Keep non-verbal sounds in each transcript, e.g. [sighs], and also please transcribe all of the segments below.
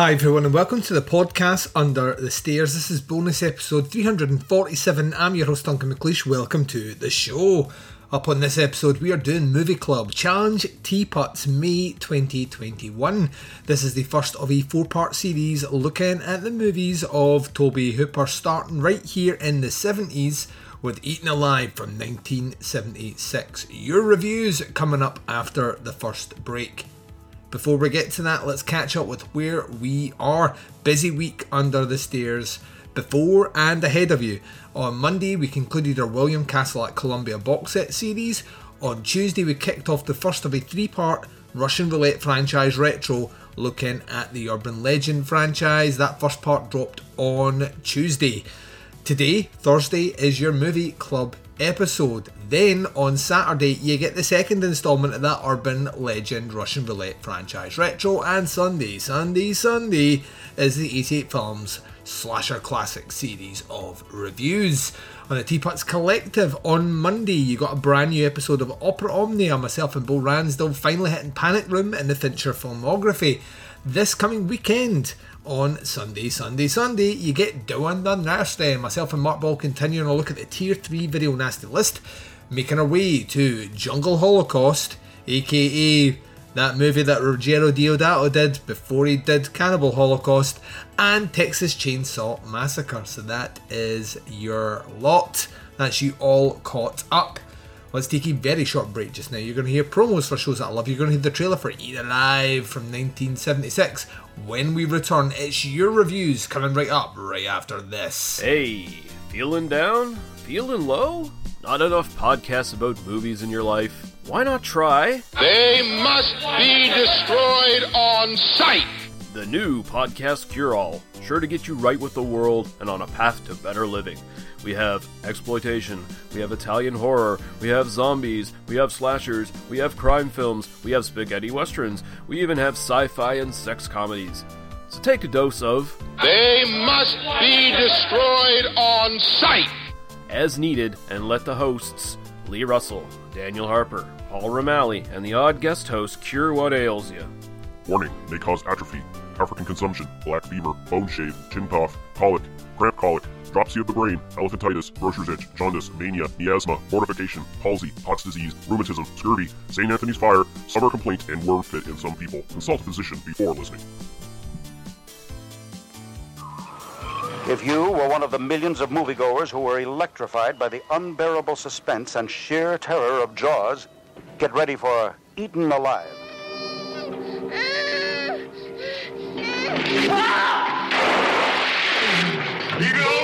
Hi, everyone, and welcome to the podcast Under the Stairs. This is bonus episode 347. I'm your host, Duncan McLeish. Welcome to the show. Up on this episode, we are doing Movie Club Challenge Teapots May 2021. This is the first of a four part series looking at the movies of Tobe Hooper, starting right here in the 70s with Eaten Alive from 1976. Your reviews coming up after the first break. Before we get to that, let's catch up with where we are. Busy week under the stairs. Before and ahead of you. On Monday, we concluded our William Castle at Columbia box set series. On Tuesday, we kicked off the first of a three part Russian Roulette franchise retro looking at the Urban Legend franchise. That first part dropped on Tuesday. Today, Thursday, is your movie club episode. Then on Saturday, you get the second installment of that Urban Legend Russian Roulette franchise retro. And Sunday, Sunday, Sunday is the 88 Films Slasher Classic series of reviews. On the Teapots Collective on Monday, you got a brand new episode of Opera Omnia. Myself and Bo Ransdell finally hitting Panic Room in the Fincher filmography. This coming weekend, on Sunday, Sunday, Sunday, you get Doing the Nasty. Myself and Mark Ball continuing a look at the Tier 3 video nasty list, making our way to Jungle Holocaust, aka that movie that Ruggero Deodato did before he did Cannibal Holocaust, and Texas Chainsaw Massacre. So that is your lot. That's you all caught up. Let's take a very short break just now. You're going to hear promos for shows that I love. You're going to hear the trailer for Eat Alive from 1976. When we return, it's your reviews coming right up right after this. Hey, feeling down? Feeling low? Not enough podcasts about movies in your life? Why not try? They must be destroyed on sight! The new Podcast Cure All, sure to get you right with the world and on a path to better living. We have exploitation, we have Italian horror, we have zombies, we have slashers, we have crime films, we have spaghetti westerns, we even have sci fi and sex comedies. So take a dose of. They must be destroyed on sight! As needed, and let the hosts, Lee Russell, Daniel Harper, Paul Romali, and the odd guest host cure what ails you. Warning may cause atrophy, African consumption, black fever, bone shave, chin cough, colic, cramp colic, dropsy of the brain, elephantitis, grocer's itch, jaundice, mania, miasma, mortification, palsy, Pott's disease, rheumatism, scurvy, St. Anthony's fire, summer complaint, and worm fit in some people. Consult a physician before listening. If you were one of the millions of moviegoers who were electrified by the unbearable suspense and sheer terror of Jaws, get ready for Eaten Alive. [laughs] You go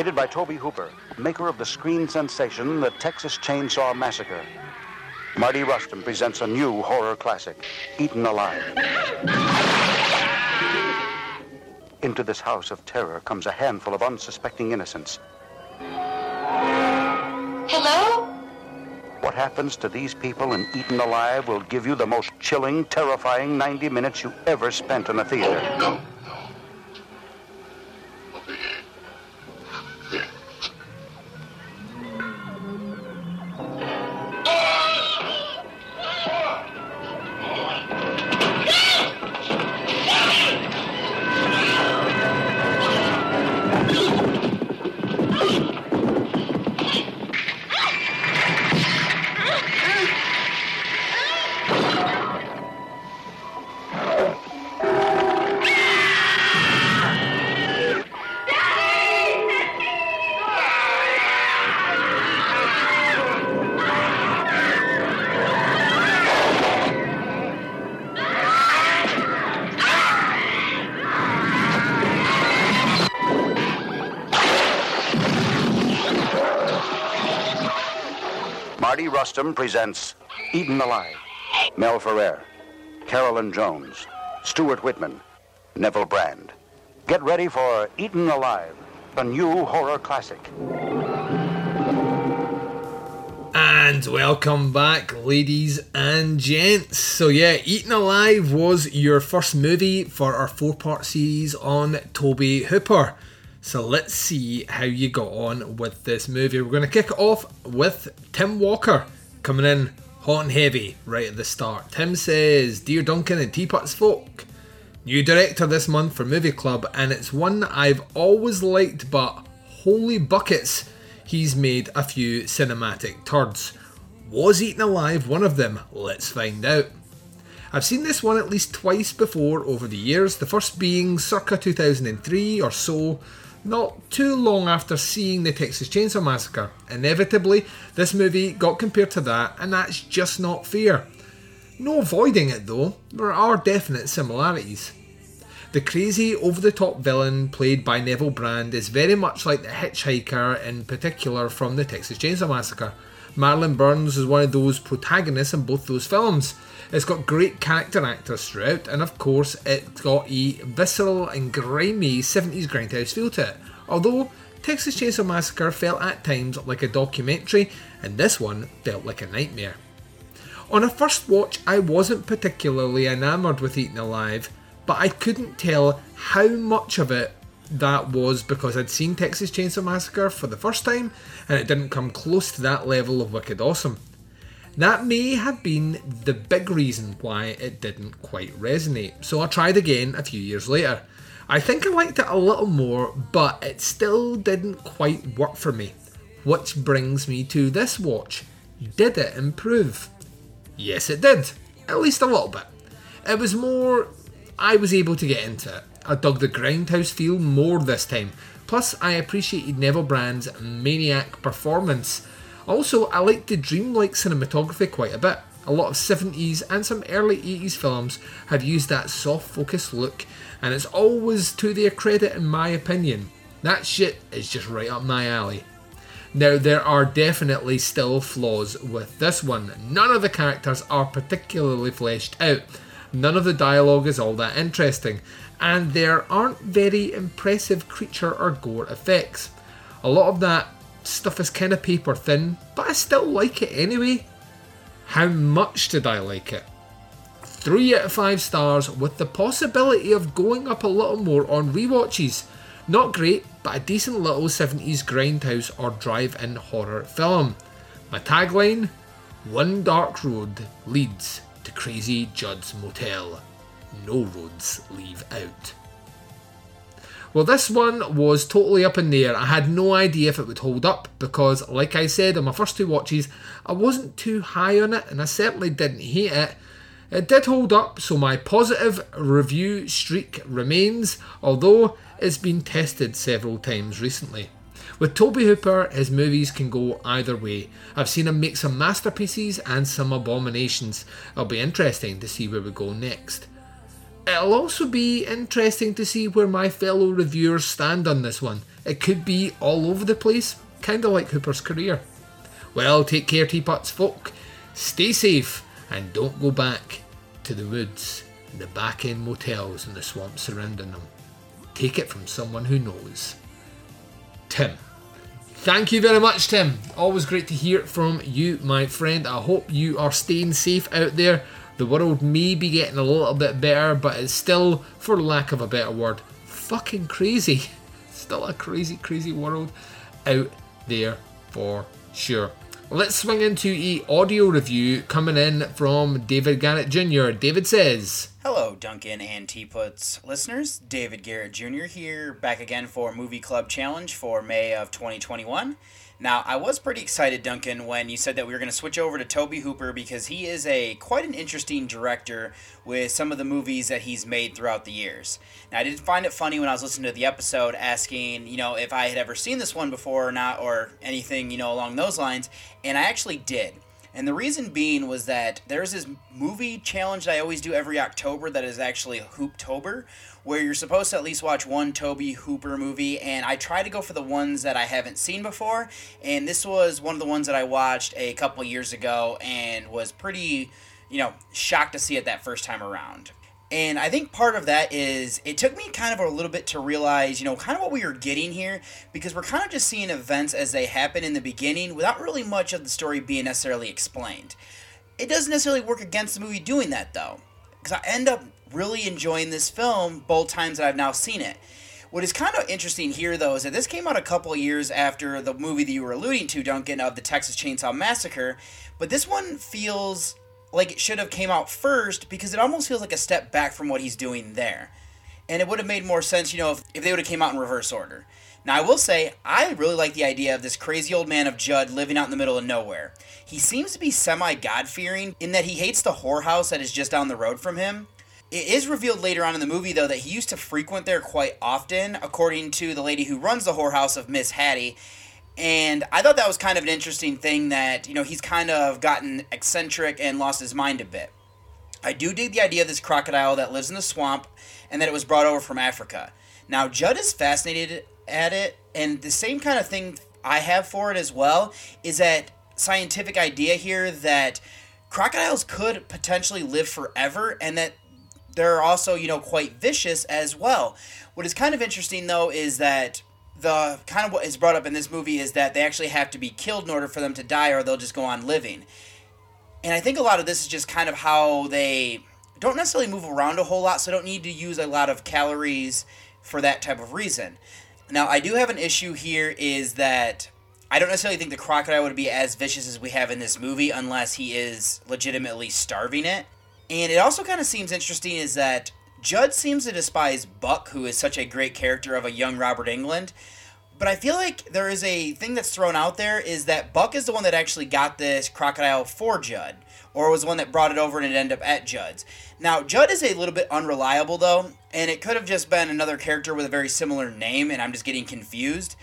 Created by Tobe Hooper, maker of the screen sensation The Texas Chainsaw Massacre. Mardi Rustam presents a new horror classic, Eaten Alive. Into this house of terror comes a handful of unsuspecting innocents. Hello? What happens to these people in Eaten Alive will give you the most chilling, terrifying 90 minutes you ever spent in a theater. Oh, No. Presents Eaten Alive. Mel Ferrer, Carolyn Jones, Stuart Whitman, Neville Brand. Get ready for Eaten Alive, a new horror classic. And welcome back, ladies and gents. So, yeah, Eaten Alive was your first movie for our four part series on Tobe Hooper. So, let's see how you got on with this movie. We're going to kick it off with Tim Walker coming in hot and heavy right at the start. Tim says, Dear Duncan and Teapots folk, new director this month for Movie Club, and it's one I've always liked, but holy buckets he's made a few cinematic turds. Was Eaten Alive one of them? Let's find out. I've seen this one at least twice before over the years, the first being circa 2003 or so, not too long after seeing the Texas Chainsaw Massacre. Inevitably, this movie got compared to that, and that's just not fair. No avoiding it though, there are definite similarities. The crazy, over the top villain played by Neville Brand is very much like the hitchhiker, in particular from the Texas Chainsaw Massacre. Marilyn Burns is one of those protagonists in both those films. It's got great character actors throughout, and of course, it's got a visceral and grimy 70s grindhouse feel to it. Although, Texas Chainsaw Massacre felt at times like a documentary, and this one felt like a nightmare. On a first watch, I wasn't particularly enamoured with Eaten Alive, but I couldn't tell how much of it that was because I'd seen Texas Chainsaw Massacre for the first time and it didn't come close to that level of wicked awesome. That may have been the big reason why it didn't quite resonate, so I tried again a few years later. I think I liked it a little more, but it still didn't quite work for me. Which brings me to this watch. Did it improve? Yes, it did. At least a little bit. It was more I was able to get into it. I dug the grindhouse feel more this time. Plus, I appreciated Neville Brand's maniac performance. Also, I liked the dreamlike cinematography quite a bit. A lot of 70s and some early 80s films have used that soft focus look, and it's always to their credit, in my opinion. That shit is just right up my alley. Now, there are definitely still flaws with this one. None of the characters are particularly fleshed out None of the dialogue is all that interesting, and there aren't very impressive creature or gore effects. A lot of that stuff is kind of paper thin, but I still like it anyway. How much did I like it? 3 out of 5 stars with the possibility of going up a little more on rewatches. Not great, but a decent little 70s grindhouse or drive in horror film. My tagline One dark road leads to Crazy Judd's Motel. No roads leave out. Well, this one was totally up in the air. I had no idea if it would hold up because, like I said on my first two watches, I wasn't too high on it and I certainly didn't hate it. It did hold up, so my positive review streak remains, although it's been tested several times recently. With Tobe Hooper, his movies can go either way. I've seen him make some masterpieces and some abominations. It'll be interesting to see where we go next. It'll also be interesting to see where my fellow reviewers stand on this one. It could be all over the place, kinda like Hooper's career. Well, take care, teapots folk. Stay safe and don't go back to the woods, the back end motels, and the swamps surrounding them. Take it from someone who knows. Tim. Thank you very much, Tim. Always great to hear from you, my friend. I hope you are staying safe out there. The world may be getting a little bit better, but it's still, for lack of a better word, fucking crazy. [laughs] Still a crazy, crazy world out there for sure. Let's swing into a audio review coming in from David Garrett Jr. David says, Hello, Duncan and Teapots listeners. David Garrett Jr. here, back again for Movie Club Challenge for May of 2021. Now, I was pretty excited, Duncan, when you said that we were going to switch over to Tobe Hooper because he is a quite an interesting director with some of the movies that he's made throughout the years. Now, I did find it funny when I was listening to the episode asking, you know, if I had ever seen this one before or not or anything, you know, along those lines, and I actually did. And the reason being was that there's this movie challenge that I always do every October that is actually Hooptober, where you're supposed to at least watch one Tobe Hooper movie. And I try to go for the ones that I haven't seen before. And this was one of the ones that I watched a couple years ago and was pretty, you know, shocked to see it that first time around. And I think part of that is it took me kind of a little bit to realize, you know, kind of what we were getting here because we're kind of just seeing events as they happen in the beginning without really much of the story being necessarily explained. It doesn't necessarily work against the movie doing that though, because I end up really enjoying this film both times that I've now seen it. What is kind of interesting here, though, is that this came out a couple years after the movie that you were alluding to, Duncan, of the Texas Chainsaw Massacre, but this one feels like it should have came out first because it almost feels like a step back from what he's doing there. And it would have made more sense, you know, if, if they would have came out in reverse order. Now, I will say, I really like the idea of this crazy old man of Judd living out in the middle of nowhere. He seems to be semi God fearing in that he hates the whorehouse that is just down the road from him. It is revealed later on in the movie, though, that he used to frequent there quite often, according to the lady who runs the whorehouse of Miss Hattie, and I thought that was kind of an interesting thing that, you know, he's kind of gotten eccentric and lost his mind a bit. I do dig the idea of this crocodile that lives in the swamp and that it was brought over from Africa. Now, Judd is fascinated at it, and the same kind of thing I have for it as well is that scientific idea here that crocodiles could potentially live forever and that they're also, you know, quite vicious as well. What is kind of interesting though is that the kind of what is brought up in this movie is that they actually have to be killed in order for them to die or they'll just go on living. And I think a lot of this is just kind of how they don't necessarily move around a whole lot, so don't need to use a lot of calories for that type of reason. Now, I do have an issue here is that I don't necessarily think the crocodile would be as vicious as we have in this movie unless he is legitimately starving it. And it also kind of seems interesting is that Judd seems to despise Buck, who is such a great character of a young Robert Englund. But I feel like there is a thing that's thrown out there is that Buck is the one that actually got this crocodile for Judd, or was the one that brought it over and it ended up at Judd's. Now, Judd is a little bit unreliable though, and it could have just been another character with a very similar name, and I'm just getting confused.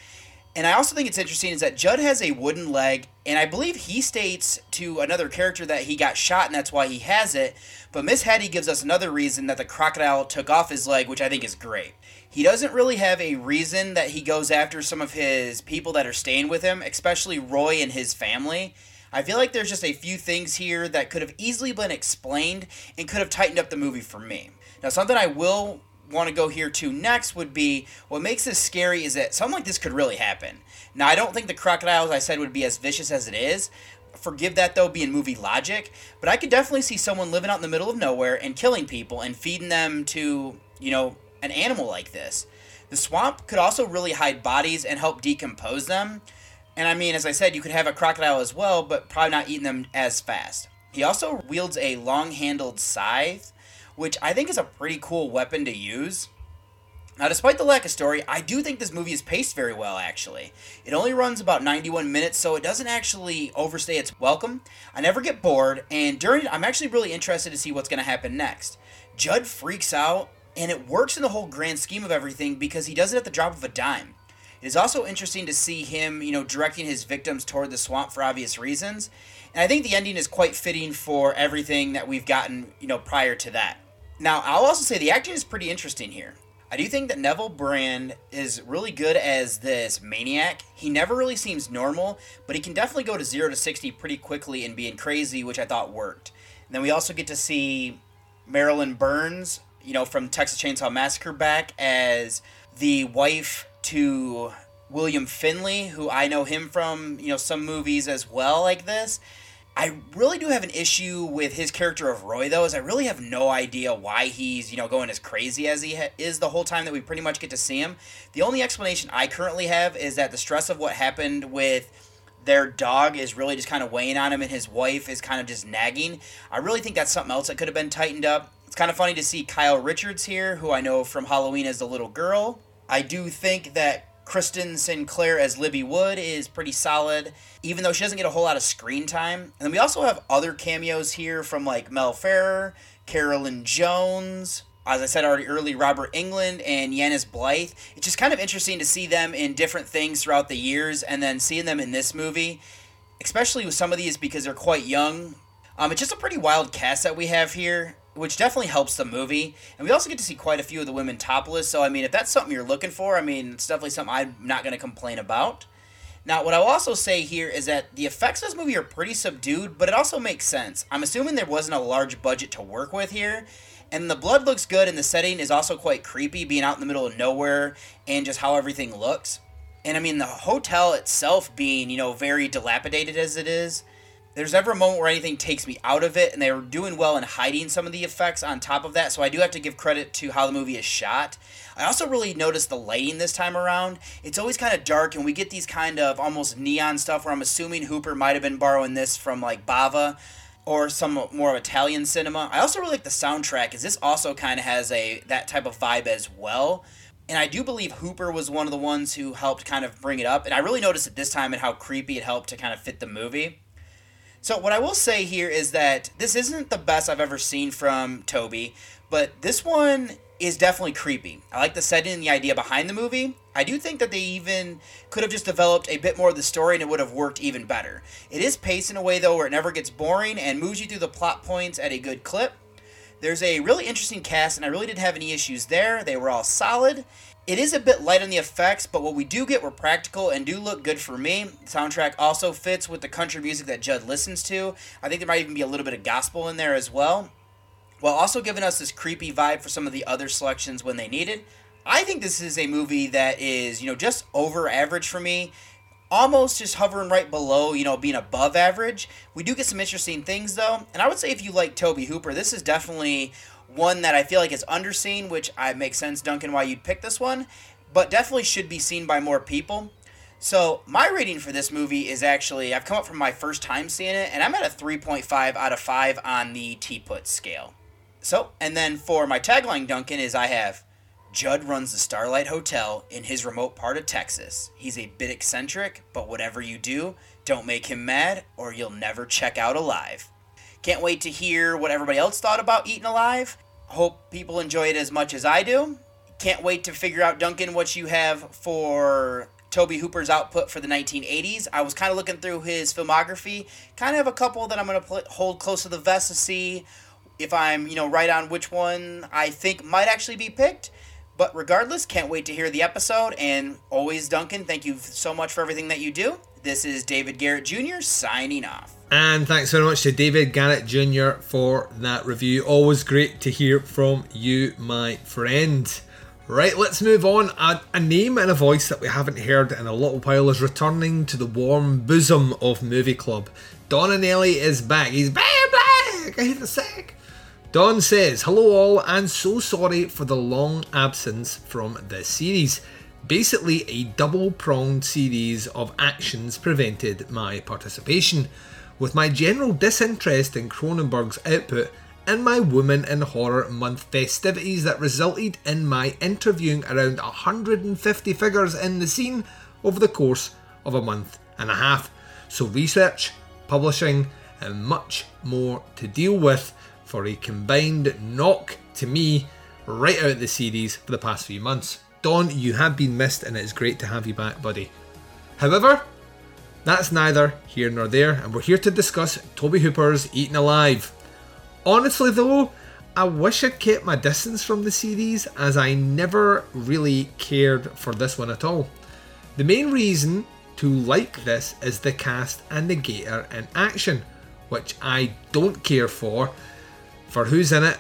And I also think it's interesting is that Judd has a wooden leg, and I believe he states to another character that he got shot and that's why he has it. But Miss Hattie gives us another reason that the crocodile took off his leg, which I think is great. He doesn't really have a reason that he goes after some of his people that are staying with him, especially Roy and his family. I feel like there's just a few things here that could have easily been explained and could have tightened up the movie for me. Now, something I will want to go here to next would be what makes this scary is that something like this could really happen. Now, I don't think the crocodiles I said would be as vicious as it is. Forgive that though, being movie logic, but I could definitely see someone living out in the middle of nowhere and killing people and feeding them to, you know, an animal like this. The swamp could also really hide bodies and help decompose them. And I mean, as I said, you could have a crocodile as well, but probably not eating them as fast. He also wields a long handled scythe which I think is a pretty cool weapon to use. Now, despite the lack of story, I do think this movie is paced very well, actually. It only runs about 91 minutes, so it doesn't actually overstay its welcome. I never get bored, and during it, I'm actually really interested to see what's going to happen next. Judd freaks out, and it works in the whole grand scheme of everything because he does it at the drop of a dime. It is also interesting to see him, you know, directing his victims toward the swamp for obvious reasons. And I think the ending is quite fitting for everything that we've gotten, you know, prior to that. Now, I'll also say the acting is pretty interesting here. I do think that Neville Brand is really good as this maniac. He never really seems normal, but he can definitely go to 0 to 60 pretty quickly and being crazy, which I thought worked. And then we also get to see Marilyn Burns, you know, from Texas Chainsaw Massacre back as the wife to William Finley, who I know him from, you know, some movies as well like this. I really do have an issue with his character of Roy, though, is I really have no idea why he's, you know, going as crazy as he ha- is the whole time that we pretty much get to see him. The only explanation I currently have is that the stress of what happened with their dog is really just kind of weighing on him and his wife is kind of just nagging. I really think that's something else that could have been tightened up. It's kind of funny to see Kyle Richards here, who I know from Halloween as the little girl. I do think that Kristin Sinclair as Libby Wood is pretty solid, even though she doesn't get a whole lot of screen time. And then we also have other cameos here from like Mel Ferrer, Carolyn Jones, as I said already early, Robert Englund and Janus Blythe. It's just kind of interesting to see them in different things throughout the years and then seeing them in this movie. especially with some of these because they're quite young. Um, it's just a pretty wild cast that we have here, which definitely helps the movie. And we also get to see quite a few of the women topless. So I mean, if that's something you're looking for, I mean, it's definitely something I'm not going to complain about. Now, what I'll also say here is that the effects of this movie are pretty subdued, but it also makes sense. I'm assuming there wasn't a large budget to work with here, and the blood looks good, and the setting is also quite creepy, being out in the middle of nowhere and just how everything looks. And I mean, the hotel itself being, you know, very dilapidated as it is, there's never a moment where anything takes me out of it, and they were doing well in hiding some of the effects on top of that. So I do have to give credit to how the movie is shot. I also really noticed the lighting this time around. It's always kind of dark, and we get these kind of almost neon stuff where I'm assuming Hooper might have been borrowing this from like Bava or some more Italian cinema. I also really like the soundtrack, as this also kind of has a that type of vibe as well. And I do believe Hooper was one of the ones who helped kind of bring it up. And I really noticed it this time and how creepy it helped to kind of fit the movie. So what I will say here is that this isn't the best I've ever seen from Tobe, but this one is definitely creepy. I like the setting and the idea behind the movie. I do think that they even could have just developed a bit more of the story and it would have worked even better. It is paced in a way though where it never gets boring and moves you through the plot points at a good clip. There's a really interesting cast and I really didn't have any issues there. They were all solid it is a bit light on the effects, but what we do get were practical and do look good for me. The soundtrack also fits with the country music that Judd listens to. I think there might even be a little bit of gospel in there as well, while also giving us this creepy vibe for some of the other selections when they need it. I think this is a movie that is, you know, just over average for me. Almost just hovering right below, you know, being above average. We do get some interesting things though, and I would say if you like Tobe Hooper, this is definitely one that I feel like is underseen, which I makes sense, Duncan, why you'd pick this one, but definitely should be seen by more people. So my rating for this movie is actually I've come up from my first time seeing it, and I'm at a 3.5 out of 5 on the Teapot scale. So, and then for my tagline, Duncan, is I have Judd runs the Starlight Hotel in his remote part of Texas. He's a bit eccentric, but whatever you do, don't make him mad or you'll never check out alive. Can't wait to hear what everybody else thought about Eaten Alive. Hope people enjoy it as much as I do. Can't wait to figure out, Duncan, what you have for Tobe Hooper's output for the 1980s. I was kind of looking through his filmography. Kind of have a couple that I'm going to pl- hold close to the vest to see if I'm, you know, right on which one I think might actually be picked. But regardless, can't wait to hear the episode. And always, Duncan, thank you so much for everything that you do. This is David Garrett Jr. signing off. And thanks very much to David Garrett Jr. for that review. Always great to hear from you, my friend. Right, let's move on. A, a, name and a voice that we haven't heard in a little while is returning to the warm bosom of Movie Club. Don Anelli is back. He's back, back. I hate the sack. Don says, Hello, all, and so sorry for the long absence from this series. Basically, a double pronged series of actions prevented my participation with my general disinterest in Cronenberg's output and my Women in Horror Month festivities that resulted in my interviewing around 150 figures in the scene over the course of a month and a half. So, research, publishing, and much more to deal with for a combined knock to me right out of the series for the past few months. Don, you have been missed and it is great to have you back, buddy. However, that's neither here nor there, and we're here to discuss Tobe Hooper's Eaten Alive. Honestly, though, I wish I'd kept my distance from the series as I never really cared for this one at all. The main reason to like this is the cast and the gator in action, which I don't care for, for who's in it,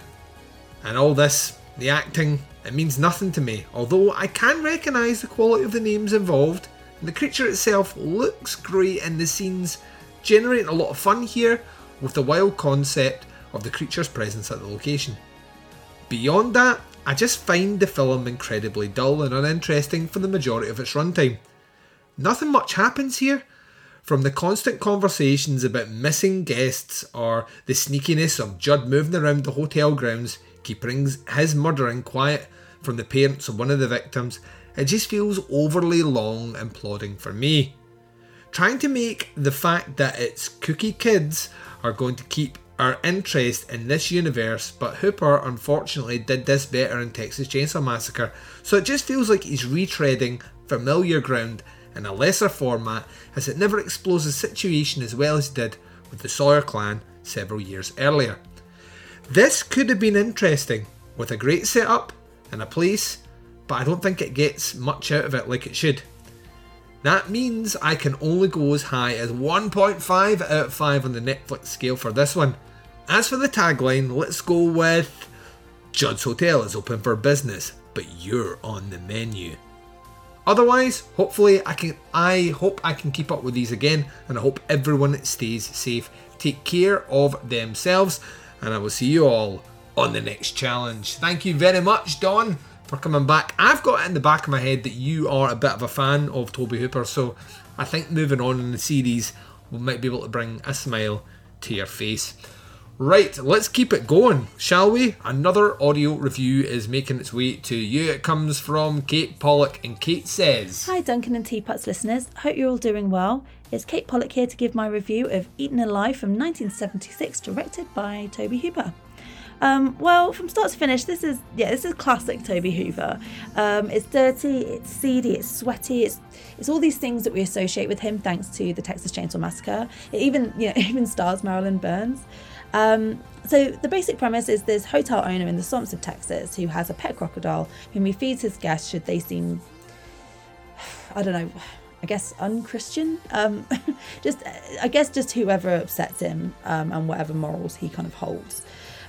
and all this, the acting, it means nothing to me, although I can recognise the quality of the names involved and the creature itself looks great in the scenes generating a lot of fun here with the wild concept of the creature's presence at the location. Beyond that, I just find the film incredibly dull and uninteresting for the majority of its runtime. Nothing much happens here, from the constant conversations about missing guests or the sneakiness of Judd moving around the hotel grounds, keeping his murdering quiet from the parents of one of the victims, it just feels overly long and plodding for me. Trying to make the fact that it's cookie kids are going to keep our interest in this universe, but Hooper unfortunately did this better in Texas Chainsaw Massacre, so it just feels like he's retreading familiar ground in a lesser format as it never explores the situation as well as it did with the Sawyer clan several years earlier. This could have been interesting with a great setup and a place, but I don't think it gets much out of it like it should. That means I can only go as high as 1.5 out of 5 on the Netflix scale for this one. As for the tagline, let's go with Judd's Hotel is open for business, but you're on the menu. Otherwise, hopefully I can I hope I can keep up with these again and I hope everyone stays safe. Take care of themselves and I will see you all on the next challenge. Thank you very much, Don, for coming back. I've got it in the back of my head that you are a bit of a fan of Tobe Hooper, so I think moving on in the series we might be able to bring a smile to your face. Right, let's keep it going, shall we? Another audio review is making its way to you. It comes from Kate Pollock, and Kate says Hi, Duncan and Teapots listeners. Hope you're all doing well. It's Kate Pollock here to give my review of Eaten Alive from 1976, directed by Tobe Hooper. Um, well, from start to finish, this is yeah, this is classic Tobe Hooper. Um, it's dirty, it's seedy, it's sweaty, it's it's all these things that we associate with him, thanks to the Texas Chainsaw Massacre. It even [laughs] you know even stars Marilyn Burns. Um, so the basic premise is this hotel owner in the swamps of Texas who has a pet crocodile whom he feeds his guests should they seem, I don't know, I guess unchristian. Um, [laughs] just I guess just whoever upsets him um, and whatever morals he kind of holds.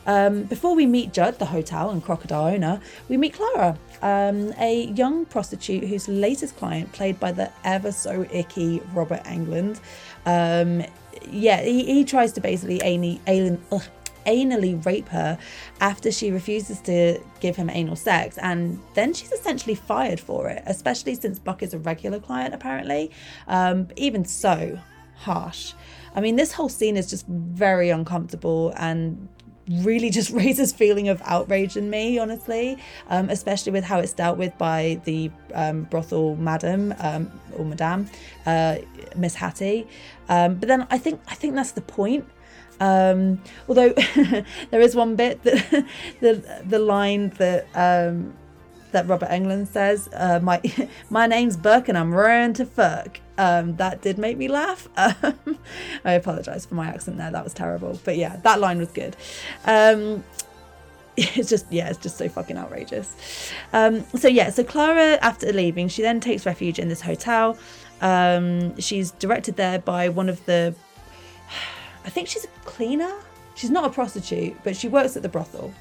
Um, before we meet Judd, the hotel and crocodile owner, we meet Clara, um, a young prostitute whose latest client, played by the ever so icky Robert Englund, um, yeah, he, he tries to basically alien, alien, ugh, anally rape her after she refuses to give him anal sex and then she's essentially fired for it especially since buck is a regular client apparently. Um, even so harsh. I mean this whole scene is just very uncomfortable and really just [laughs] raises feeling of outrage in me honestly um, especially with how it's dealt with by the um, brothel madam um, or madame uh, miss hattie um, but then i think i think that's the point um, although [laughs] there is one bit that [laughs] the the line that um, that Robert Englund says, uh, "My my name's Buck and I'm raring to fuck." Um, that did make me laugh. Um, [laughs] I apologise for my accent there. That was terrible. But yeah, that line was good. Um, [laughs] it's just yeah, it's just so fucking outrageous. Um, so yeah, so Clara, after leaving, she then takes refuge in this hotel. Um, she's directed there by one of the [sighs] I think she's a cleaner. She's not a prostitute, but she works at the brothel.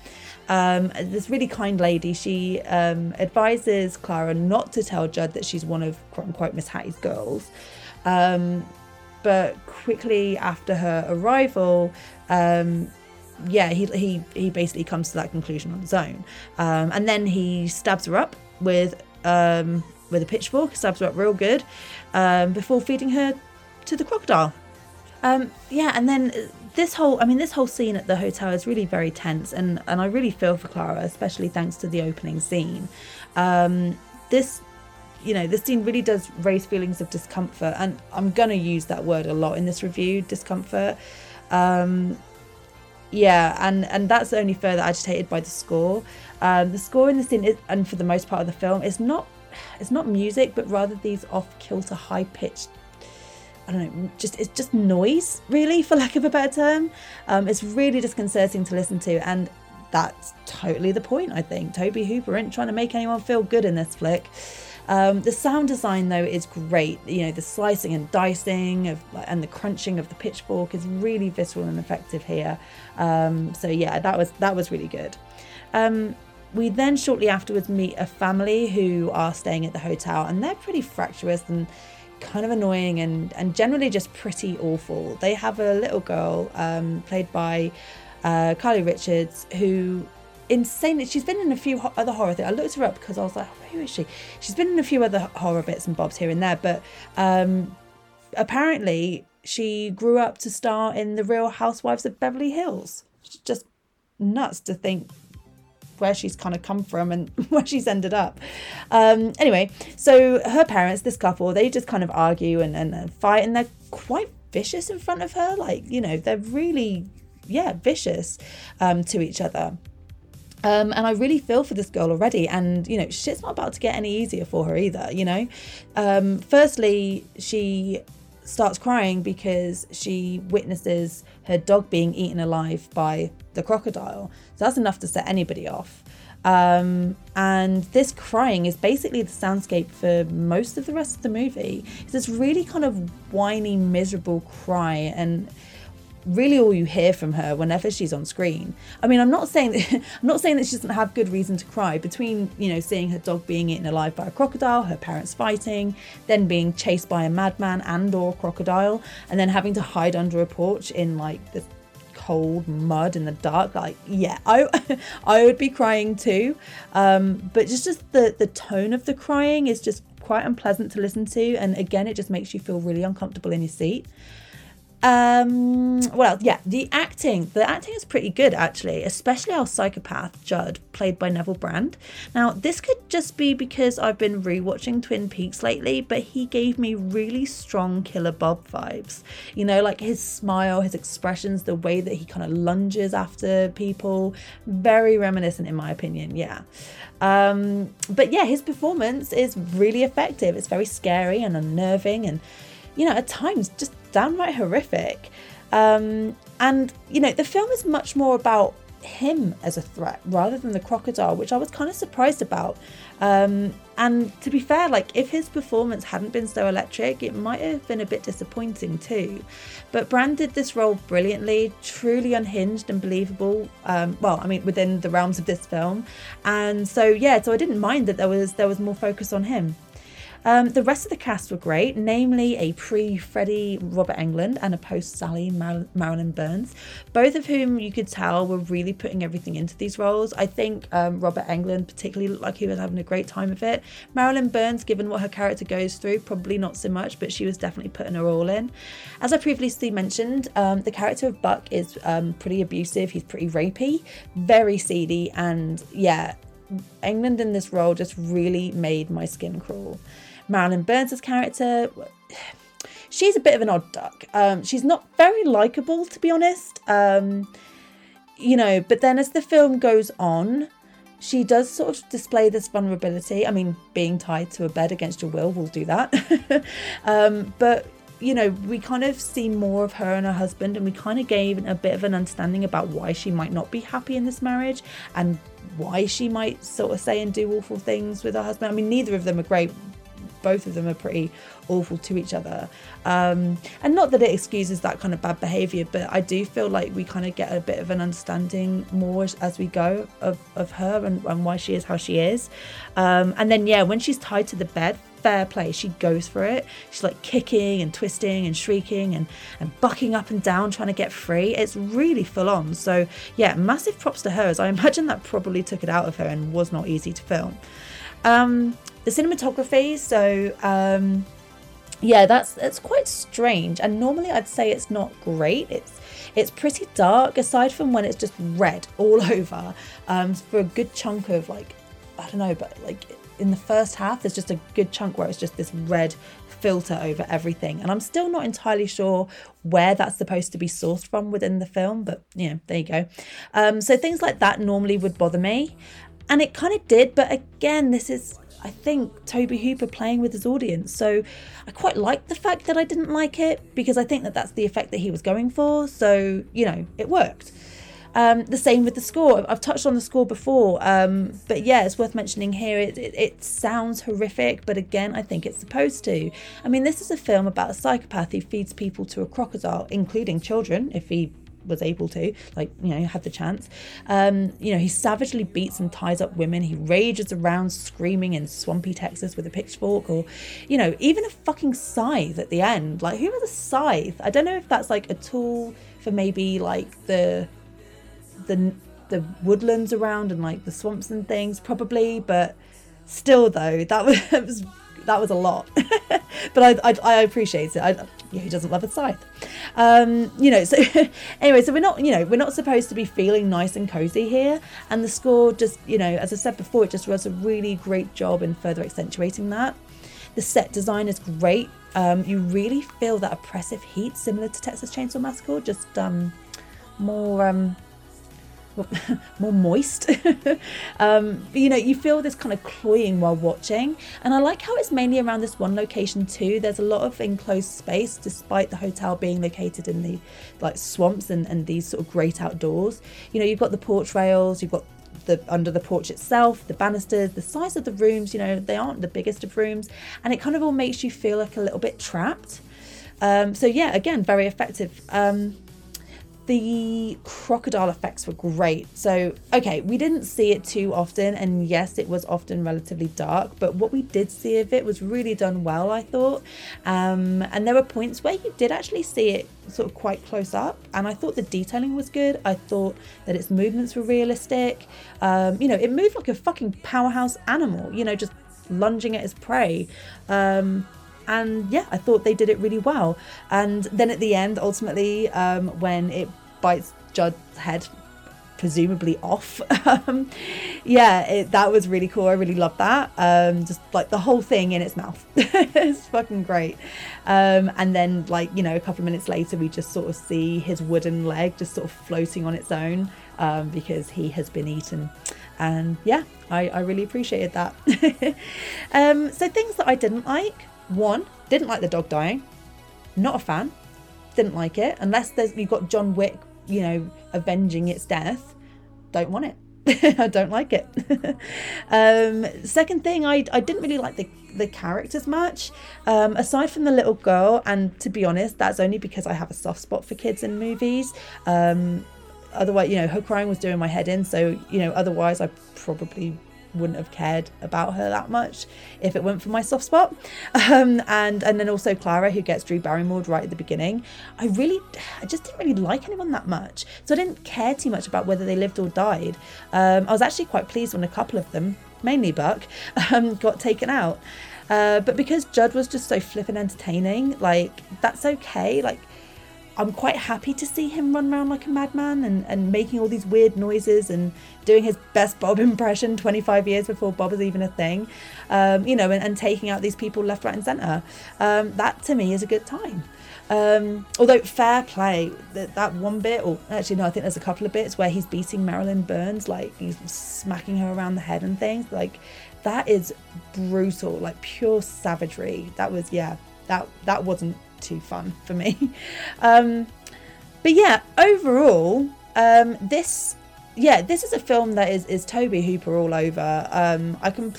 Um, this really kind lady, she um, advises Clara not to tell Judd that she's one of quote unquote Miss Hattie's girls. Um, but quickly after her arrival, um, yeah, he, he he basically comes to that conclusion on his own, um, and then he stabs her up with um, with a pitchfork, stabs her up real good, before feeding her to the crocodile. Yeah, and then this whole, I mean, this whole scene at the hotel is really very tense, and and I really feel for Clara, especially thanks to the opening scene. Um, this, you know, this scene really does raise feelings of discomfort, and I'm gonna use that word a lot in this review, discomfort. Um, yeah, and and that's only further agitated by the score. Um, the score in the scene, is, and for the most part of the film, is not it's not music, but rather these off kilter, high pitched I don't know, just it's just noise, really, for [laughs] lack of a better term. Um, it's really disconcerting to listen to, and that's totally the point. I think Tobe Hooper ain't trying to make anyone feel good in this flick. Um, the sound design though is great. You know, the slicing and dicing of and the crunching of the pitchfork is really visceral and effective here. Um, so yeah, that was that was really good. Um, we then shortly afterwards meet a family who are staying at the hotel, and they're pretty fractious and kind of annoying and, and generally just pretty awful. They have a little girl um, played by uh, Carly Richards who insane she's been in a few ho- other horror things. I looked her up because I was like, who is she? She's been in a few other horror bits and bobs here and there, but um, apparently she grew up to star in the Real Housewives of Beverly Hills. It's just nuts to think where she's kind of come from and [laughs] where she's ended up. Um, anyway, so her parents, this couple, they just kind of argue and, and, and fight, and they're quite vicious in front of her. Like, you know, they're really, yeah, vicious um, to each other. Um, and I really feel for this girl already. And, you know, shit's not about to get any easier for her either, you know? Um, firstly, she starts crying because she witnesses her dog being eaten alive by the crocodile. So that's enough to set anybody off. Um, and this crying is basically the soundscape for most of the rest of the movie. It's this really kind of whiny, miserable cry, and really all you hear from her whenever she's on screen. I mean, I'm not saying that [laughs] I'm not saying that she doesn't have good reason to cry. Between, you know, seeing her dog being eaten alive by a crocodile, her parents fighting, then being chased by a madman and or crocodile, and then having to hide under a porch in like the cold mud in the dark like yeah i [laughs] i would be crying too. Um but just just the the tone of the crying is just quite unpleasant to listen to and again it just makes you feel really uncomfortable in your seat um, well, yeah, the acting. The acting is pretty good, actually, especially our psychopath, Judd, played by Neville Brand. Now, this could just be because I've been rewatching Twin Peaks lately, but he gave me really strong Killer Bob vibes. You know, like his smile, his expressions, the way that he kind of lunges after people. Very reminiscent, in my opinion, yeah. Um, but yeah, his performance is really effective. It's very scary and unnerving and you know, at times just downright horrific. Um, and, you know, the film is much more about him as a threat rather than the crocodile, which I was kind of surprised about. Um, and to be fair, like if his performance hadn't been so electric, it might have been a bit disappointing too. But Brand did this role brilliantly, truly unhinged and believable. Um, well, I mean, within the realms of this film, and so yeah, so I didn't mind that there was there was more focus on him. Um, the rest of the cast were great, namely a pre Freddie Robert Englund and a post Sally Mar- Marilyn Burns, both of whom you could tell were really putting everything into these roles. I think um, Robert Englund particularly looked like he was having a great time of it. Marilyn Burns, given what her character goes through, probably not so much, but she was definitely putting her all in. As I previously mentioned, um, the character of Buck is um, pretty abusive, he's pretty rapey, very seedy, and yeah, Englund in this role just really made my skin crawl. Marilyn Burns' character, she's a bit of an odd duck. Um, she's not very likable, to be honest. Um, you know, but then as the film goes on, she does sort of display this vulnerability. I mean, being tied to a bed against your will will do that. [laughs] um, but you know, we kind of see more of her and her husband, and we kind of gave a bit of an understanding about why she might not be happy in this marriage and why she might sort of say and do awful things with her husband. I mean, neither of them are great both of them are pretty awful to each other. Um, and not that it excuses that kind of bad behaviour, but I do feel like we kind of get a bit of an understanding more as, as we go of, of her and, and why she is how she is. Um, and then, yeah, when she's tied to the bed, fair play. She goes for it. She's like kicking and twisting and shrieking and, and bucking up and down trying to get free. It's really full on. So, yeah, massive props to her as I imagine that probably took it out of her and was not easy to film. Um, the cinematography, so um, yeah, that's that's quite strange. And normally I'd say it's not great. It's it's pretty dark, aside from when it's just red [laughs] all over. Um, for a good chunk of like, I don't know, but like in the first half, there's just a good chunk where it's just this red filter over everything. And I'm still not entirely sure where that's supposed to be sourced from within the film, but you know, there you go. Um, so things like that normally would bother me. And it kind of did, but again, this is I think Tobe Hooper playing with his audience. So I quite like the fact that I didn't like it because I think that that's the effect that he was going for. So, you know, it worked. Um, the same with the score. I've touched on the score before, um, but yeah, it's worth mentioning here. It, it, it, sounds horrific, but again, I think it's supposed to. I mean, this is a film about a psychopath who feeds people to a crocodile, including children, if he was able to, like, you know, had the chance. Um, you know, he savagely beats and ties up women. He rages around screaming in swampy Texas with a pitchfork or, you know, even a fucking scythe at the end. Like, who has a scythe? I don't know if that's like a tool for maybe like the, the, the woodlands around and like the swamps and things, probably, but still though, that [laughs] was, that was a lot. [laughs] but I, I, I appreciate it. I, who doesn't love a scythe? Um, you know, so [laughs] anyway, so we're not, you know, we're not supposed to be feeling nice and cozy here. And the score just, you know, as I said before, it just does a really great job in further accentuating that. The set design is great. Um, you really feel that oppressive heat, similar to Texas Chainsaw Massacre, just um, more um, [laughs] more moist. [laughs] um, you know, you feel this kind of cloying while watching, and I like how it's mainly around this one location too. There's a lot of enclosed space, despite the hotel being located in the like swamps and, and these sort of great outdoors. You know, you've got the porch rails, you've got the under the porch itself, the banisters, the size of the rooms. You know, they aren't the biggest of rooms, and it kind of all makes you feel like a little bit trapped. Um, so yeah, again, very effective. Um, the crocodile effects were great. So, okay, we didn't see it too often, and yes, it was often relatively dark, but what we did see of it was really done well, I thought. Um, and there were points where you did actually see it sort of quite close up, and I thought the detailing was good. I thought that its movements were realistic. Um, you know, it moved like a fucking powerhouse animal, you know, just lunging at its prey. Um, and yeah, I thought they did it really well. And then at the end, ultimately, um, when it bites Judd's head, presumably off, [laughs] um, yeah, it, that was really cool. I really loved that. Um, just like the whole thing in its mouth, [laughs] it's fucking great. Um, and then, like you know, a couple of minutes later, we just sort of see his wooden leg just sort of floating on its own um, because he has been eaten. And yeah, I, I really appreciated that. [laughs] Um, so things that I didn't like one, didn't like the dog dying. Not a fan. Didn't like it. Unless there's you've got John Wick, you know, avenging its death. Don't want it. [laughs] I don't like it. [laughs] um, second thing, I I didn't really like the the characters much. Um, aside from the little girl, and to be honest, that's only because I have a soft spot for kids in movies. Um, otherwise, you know, her crying was doing my head in. So you know, otherwise, I probably wouldn't have cared about her that much if it went for my soft spot. [laughs] Um, and and then also Clara, who gets Drew Barrymore right at the beginning. I really, I just didn't really like anyone that much, so I didn't care too much about whether they lived or died. Um, I was actually quite pleased when a couple of them, mainly Buck, [laughs] um, got taken out. Uh, but because Judd was just so flippin' entertaining, like that's okay. Like I'm quite happy to see him run around like a madman and, and making all these weird noises and doing his best Bob [laughs] impression 25 years before Bob was even a thing, um, you know, and, and, taking out these people left, right, and centre. Um, that to me is a good time. Um, although fair play, that, that one bit, or actually no, I think there's a couple of bits where he's beating Marilyn Burns, like he's smacking her around the head and things. Like that is brutal, like pure savagery. That was yeah, that that wasn't too fun for me. [laughs] Um, but yeah, overall, um, this yeah, this is a film that is is Tobe Hooper all over. Um, I com-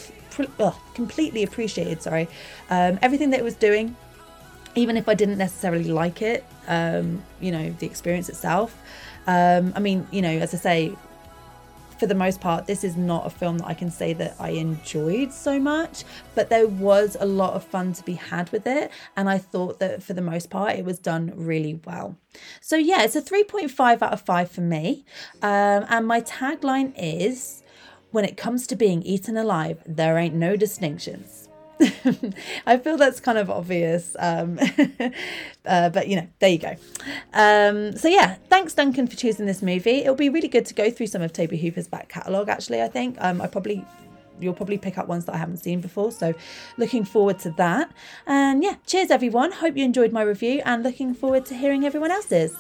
completely appreciated, sorry, um, everything that it was doing, even if I didn't necessarily like it. Um, you know, the experience itself. Um, I mean, you know, as I say, for the most part, this is not a film that I can say that I enjoyed so much, but there was a lot of fun to be had with it. And I thought that for the most part, it was done really well. So, yeah, it's a 3.5 out of 5 for me. Um, and my tagline is when it comes to being eaten alive, there ain't no distinctions. [laughs] I feel that's kind of obvious, um, [laughs] uh, but you know, there you go. Um, so yeah, thanks Duncan for choosing this movie. It'll be really good to go through some of Tobe Hooper's back catalogue. Actually, I think um, I probably you'll probably pick up ones that I haven't seen before. So looking forward to that. And yeah, cheers everyone. Hope you enjoyed my review and looking forward to hearing everyone else's.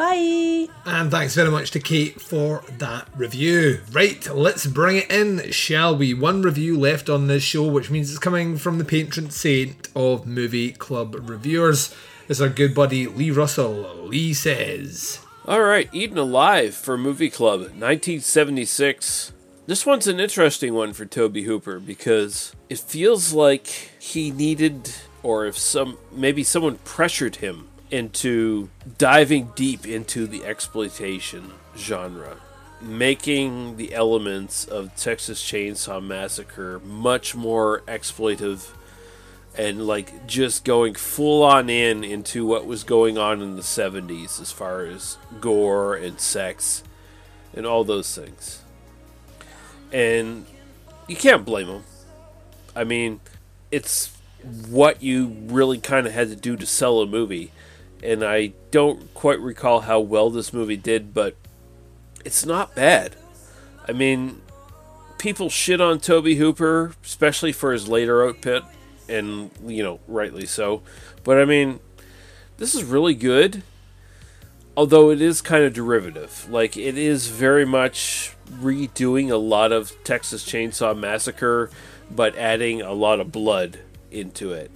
Bye. And thanks very much to Kate for that review. Right, let's bring it in, shall we? One review left on this show, which means it's coming from the patron saint of movie club reviewers. It's our good buddy Lee Russell. Lee says. All right, Eaten Alive for Movie Club, 1976. This one's an interesting one for Tobe Hooper because it feels like he needed, or if some, maybe someone pressured him into diving deep into the exploitation genre, making the elements of Texas Chainsaw Massacre much more exploitive and like just going full on in into what was going on in the 70s as far as gore and sex and all those things. And you can't blame them. I mean, it's what you really kind of had to do to sell a movie and I don't quite recall how well this movie did, but it's not bad. I mean, people shit on Tobe Hooper, especially for his later output, and you know, rightly so. But I mean, this is really good. although it is kind of derivative. Like it is very much redoing a lot of Texas Chainsaw Massacre, but adding a lot of blood into it.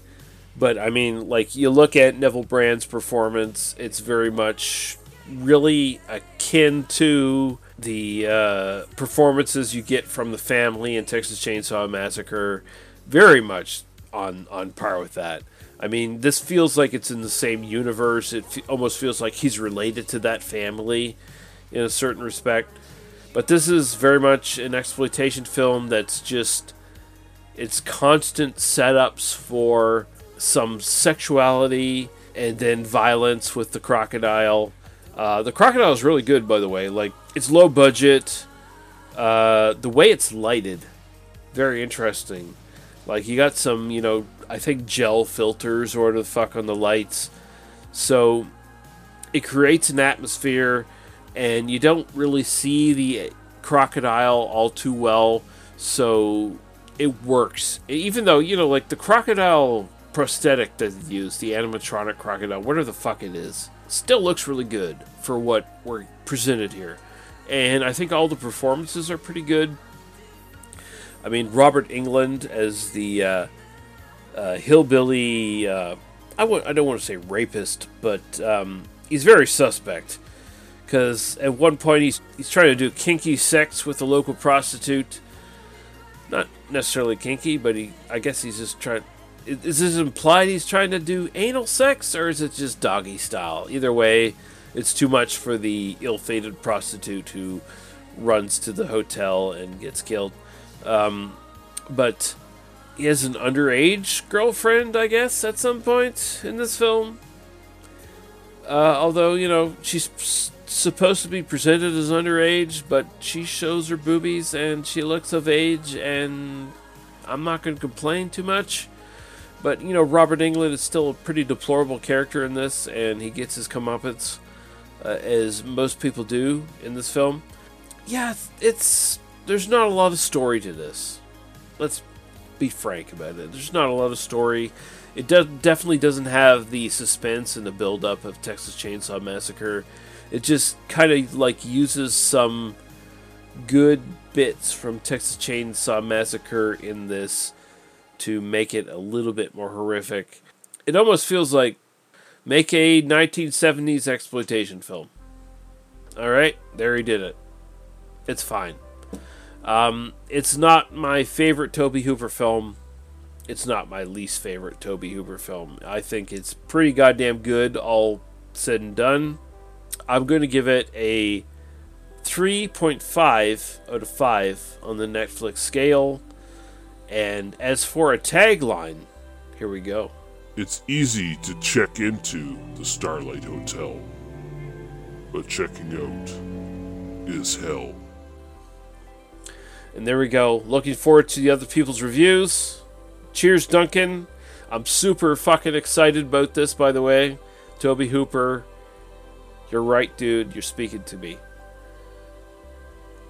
But I mean, like you look at Neville Brand's performance, it's very much really akin to the uh, performances you get from the family in Texas Chainsaw Massacre. Very much on on par with that. I mean, this feels like it's in the same universe. It almost feels like he's related to that family in a certain respect. But this is very much an exploitation film that's just it's constant setups for some sexuality and then violence with the crocodile. Uh, the crocodile is really good, by the way. Like it's low budget. Uh, the way it's lighted, very interesting. Like you got some, you know, I think gel filters or whatever the fuck on the lights, so it creates an atmosphere, and you don't really see the crocodile all too well. So it works, even though you know, like the crocodile prosthetic that they use, the animatronic crocodile, whatever the fuck it is, still looks really good for what we're presented here. And I think all the performances are pretty good. I mean, Robert Englund as the uh, uh, hillbilly. Uh, I w- I don't want to say rapist, but um, he's very suspect. Because at one point he's he's trying to do kinky sex with a local prostitute. Not necessarily kinky, but he I guess he's just trying. Is this implied he's trying to do anal sex, or is it just doggy style? Either way, it's too much for the ill-fated prostitute who runs to the hotel and gets killed. Um, but he has an underage girlfriend, I guess, at some point in this film. Uh, although, you know, she's supposed to be presented as underage, but she shows her boobies and she looks of age, and I'm not going to complain too much. But, you know, Robert Englund is still a pretty deplorable character in this, and he gets his comeuppance, uh, as most people do in this film. Yeah, it's- it's. There's not a lot of story to this. Let's be frank about it. There's not a lot of story. It does definitely doesn't have the suspense and the build up of Texas Chainsaw Massacre. It just kind of like uses some good bits from Texas Chainsaw Massacre in this to make it a little bit more horrific. It almost feels like make a 1970s exploitation film. All right, there he did it. It's fine. Um, it's not my favorite Tobe Hooper film. It's not my least favorite Tobe Hooper film. I think it's pretty goddamn good, all said and done. I'm going to give it a 3.5 out of 5 on the Netflix scale. And as for a tagline, here we go. It's easy to check into the Starlight Hotel, but checking out is hell. And there we go. Looking forward to the other people's reviews. Cheers, Duncan. I'm super fucking excited about this, by the way. Tobe Hooper, you're right, dude. You're speaking to me.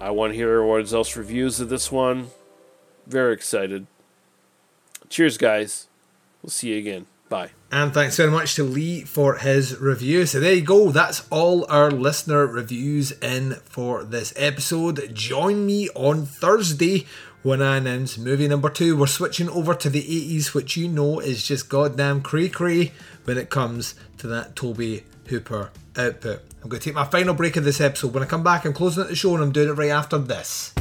I want to hear everyone else's reviews of this one. Very excited. Cheers, guys. We'll see you again. Bye. And thanks very much to Lee for his review. So there you go. That's all our listener reviews in for this episode. Join me on Thursday when I announce movie number two. We're switching over to the 80s, which you know is just goddamn cray cray when it comes to that Tobe Hooper output. I'm going to take my final break of this episode. When I come back, I'm closing out the show and I'm doing it right after this.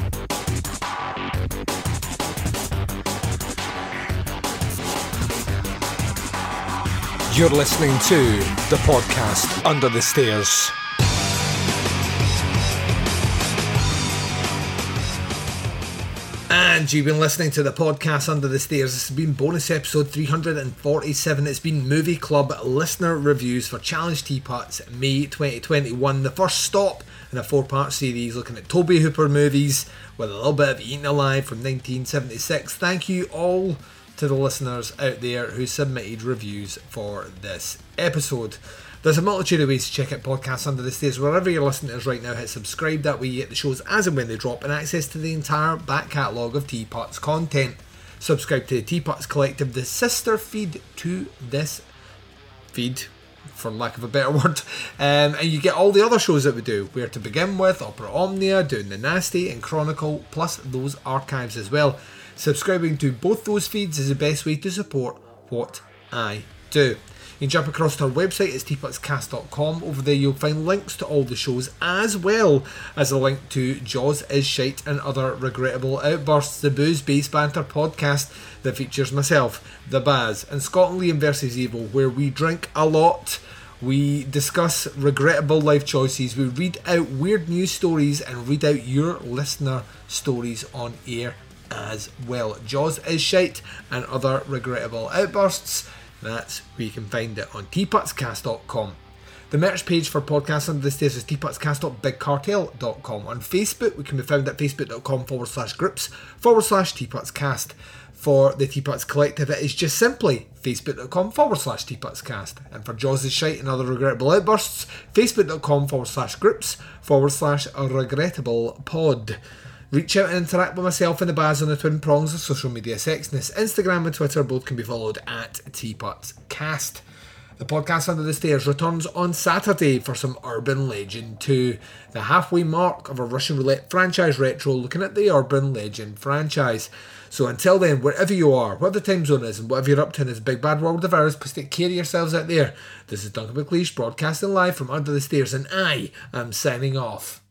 You're listening to the podcast Under the Stairs. And you've been listening to the podcast Under the Stairs. This has been bonus episode 347. It's been Movie Club listener reviews for Challenge Teapots May 2021. The first stop in a four part series looking at Tobe Hooper movies with a little bit of Eaten Alive from 1976. Thank you all to the listeners out there who submitted reviews for this episode. There's a multitude of ways to check out podcasts under the stairs. Wherever you're listening to us right now, hit subscribe. That way you get the shows as and when they drop and access to the entire back catalogue of Teapots content. Subscribe to the Teapots Collective, the sister feed to this feed. for lack of a better [laughs] word. Um, and you get all the other shows that we do. Where to begin with, Opera Omnia, Doing the Nasty, and Chronicle, plus those archives as well. Subscribing to both those feeds is the best way to support what I do. You can jump across to our website, it's teapotscast.com. Over there, you'll find links to all the shows as well as a link to Jaws is Shite and other regrettable outbursts, the Booze Base Banter podcast that features myself, the Baz, and Scotland Liam versus Evil, where we drink a lot. We discuss regrettable life choices. We read out weird news stories and read out your listener stories on air as well. Jaws is shite and other regrettable outbursts. That's where you can find it on teapotscast.com. The merch page for podcasts under the stairs is teapotscast.bigcartel.com. On Facebook, we can be found at facebook.com forward slash groups forward slash teapotscast. For the Teapots Collective, it is just simply facebook.com forward slash teapotscast. And for Jaws' is shite and other regrettable outbursts, facebook.com forward slash groups forward slash regrettable pod. Reach out and interact with myself and the Baz on the twin prongs of social media sexness. Instagram and Twitter both can be followed at TeapotsCast. The podcast Under the Stairs returns on Saturday for some Urban Legend 2, the halfway mark of a Russian roulette franchise retro looking at the Urban Legend franchise. So until then, wherever you are, whatever the time zone is, and whatever you're up to in this big bad world of ours, please take care of yourselves out there. This is Duncan McLeish broadcasting live from Under the Stairs, and I am signing off.